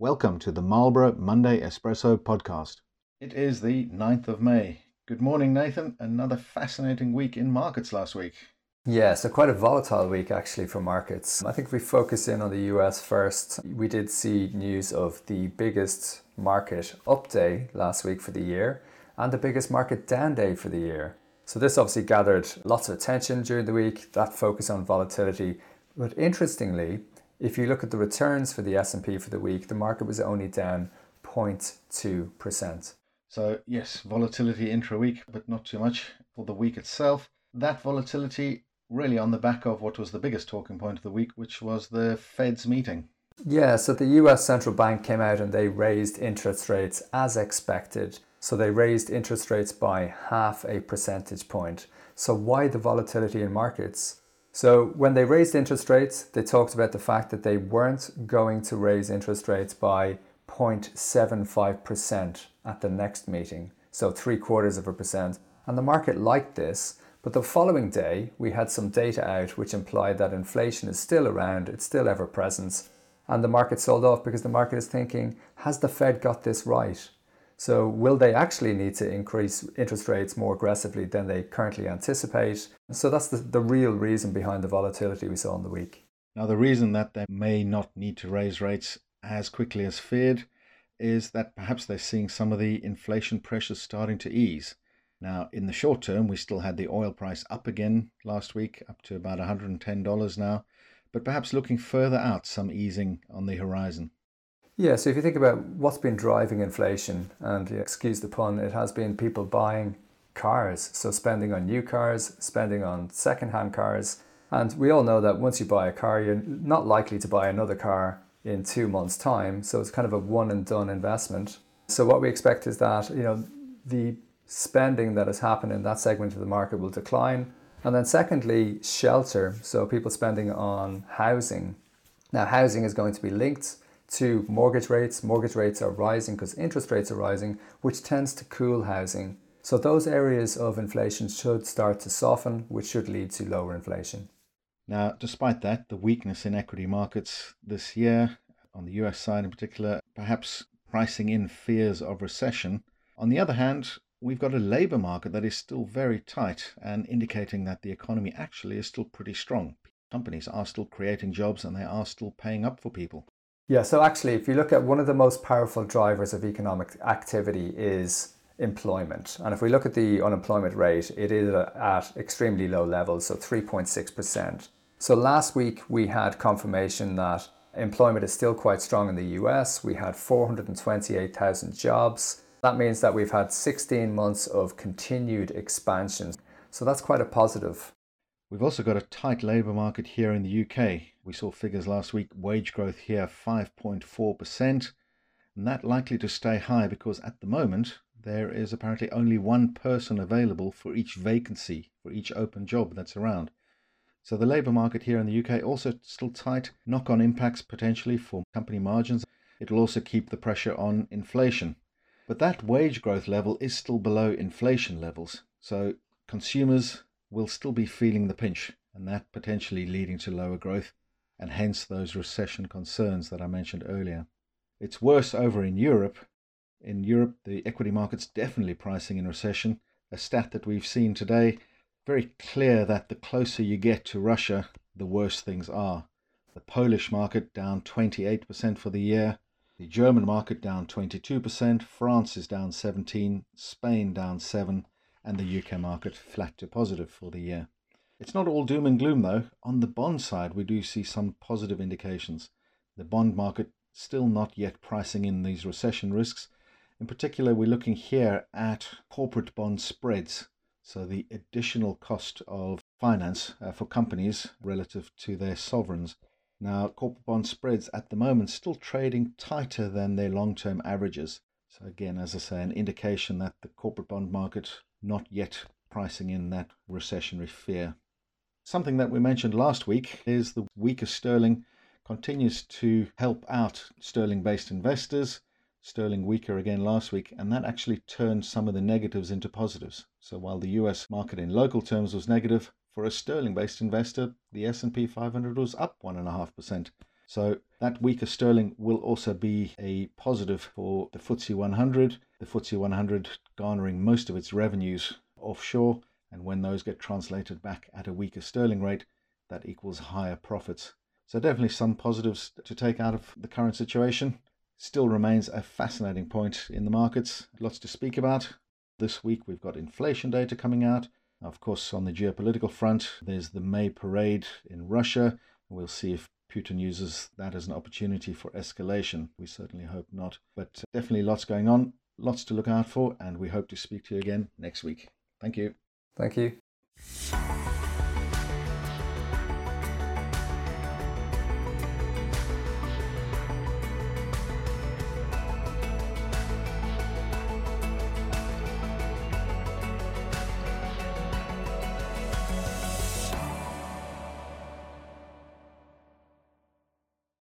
Welcome to the Marlborough Monday Espresso podcast. It is the 9th of May. Good morning, Nathan. Another fascinating week in markets last week. Yeah, so quite a volatile week actually for markets. I think if we focus in on the US first, we did see news of the biggest market up day last week for the year and the biggest market down day for the year. So this obviously gathered lots of attention during the week, that focus on volatility. But interestingly, if you look at the returns for the S&P for the week, the market was only down 0.2%. So, yes, volatility intra-week, but not too much for the week itself. That volatility really on the back of what was the biggest talking point of the week, which was the Fed's meeting. Yeah, so the US central bank came out and they raised interest rates as expected. So they raised interest rates by half a percentage point. So why the volatility in markets? So when they raised interest rates, they talked about the fact that they weren't going to raise interest rates by 0.75% at the next meeting, so three quarters of a percent. And the market liked this, but the following day we had some data out which implied that inflation is still around, it's still ever present, and the market sold off because the market is thinking, has the Fed got this right? So, will they actually need to increase interest rates more aggressively than they currently anticipate? So, that's the, the real reason behind the volatility we saw in the week. Now, the reason that they may not need to raise rates as quickly as feared is that perhaps they're seeing some of the inflation pressures starting to ease. Now, in the short term, we still had the oil price up again last week, up to about $110 now, but perhaps looking further out, some easing on the horizon. Yeah, so if you think about what's been driving inflation, and excuse the pun, it has been people buying cars. So spending on new cars, spending on second-hand cars. And we all know that once you buy a car, you're not likely to buy another car in two months' time. So it's kind of a one and done investment. So what we expect is that, you know, the spending that has happened in that segment of the market will decline. And then secondly, shelter. So people spending on housing. Now housing is going to be linked to mortgage rates. Mortgage rates are rising because interest rates are rising, which tends to cool housing. So those areas of inflation should start to soften, which should lead to lower inflation. Now, despite that, the weakness in equity markets this year, on the US side in particular, perhaps pricing in fears of recession. On the other hand, we've got a labour market that is still very tight and indicating that the economy actually is still pretty strong. Companies are still creating jobs and they are still paying up for people. Yeah, so actually, if you look at one of the most powerful drivers of economic activity is employment. And if we look at the unemployment rate, it is at extremely low levels, so 3.6%. So last week we had confirmation that employment is still quite strong in the US. We had 428,000 jobs. That means that we've had 16 months of continued expansion. So that's quite a positive. We've also got a tight labour market here in the UK. We saw figures last week, wage growth here 5.4%, and that likely to stay high because at the moment there is apparently only one person available for each vacancy, for each open job that's around. So the labour market here in the UK also still tight, knock on impacts potentially for company margins. It'll also keep the pressure on inflation. But that wage growth level is still below inflation levels. So consumers will still be feeling the pinch, and that potentially leading to lower growth, and hence those recession concerns that I mentioned earlier. It's worse over in Europe. In Europe, the equity market's definitely pricing in recession. A stat that we've seen today, very clear that the closer you get to Russia, the worse things are. The Polish market down 28% for the year, the German market down 22%, France is down 17, Spain down 7, and the UK market flat to positive for the year. It's not all doom and gloom though. On the bond side, we do see some positive indications. The bond market still not yet pricing in these recession risks. In particular, we're looking here at corporate bond spreads. So the additional cost of finance uh, for companies relative to their sovereigns. Now, corporate bond spreads at the moment still trading tighter than their long-term averages. So again, as I say, an indication that the corporate bond market not yet pricing in that recessionary fear. Something that we mentioned last week is the weaker sterling continues to help out sterling based investors. Sterling weaker again last week, and that actually turned some of the negatives into positives. So while the US market in local terms was negative, for a sterling based investor, the S&P 500 was up 1.5%. So that weaker sterling will also be a positive for the FTSE 100. The FTSE 100 garnering most of its revenues offshore, and when those get translated back at a weaker sterling rate, that equals higher profits. So definitely some positives to take out of the current situation. Still remains a fascinating point in the markets. Lots to speak about. This week we've got inflation data coming out. Of course, on the geopolitical front, there's the May parade in Russia. We'll see if Putin uses that as an opportunity for escalation. We certainly hope not. But definitely lots going on, lots to look out for, and we hope to speak to you again next week. Thank you. Thank you.